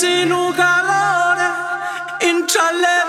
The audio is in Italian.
Entisino calore, in le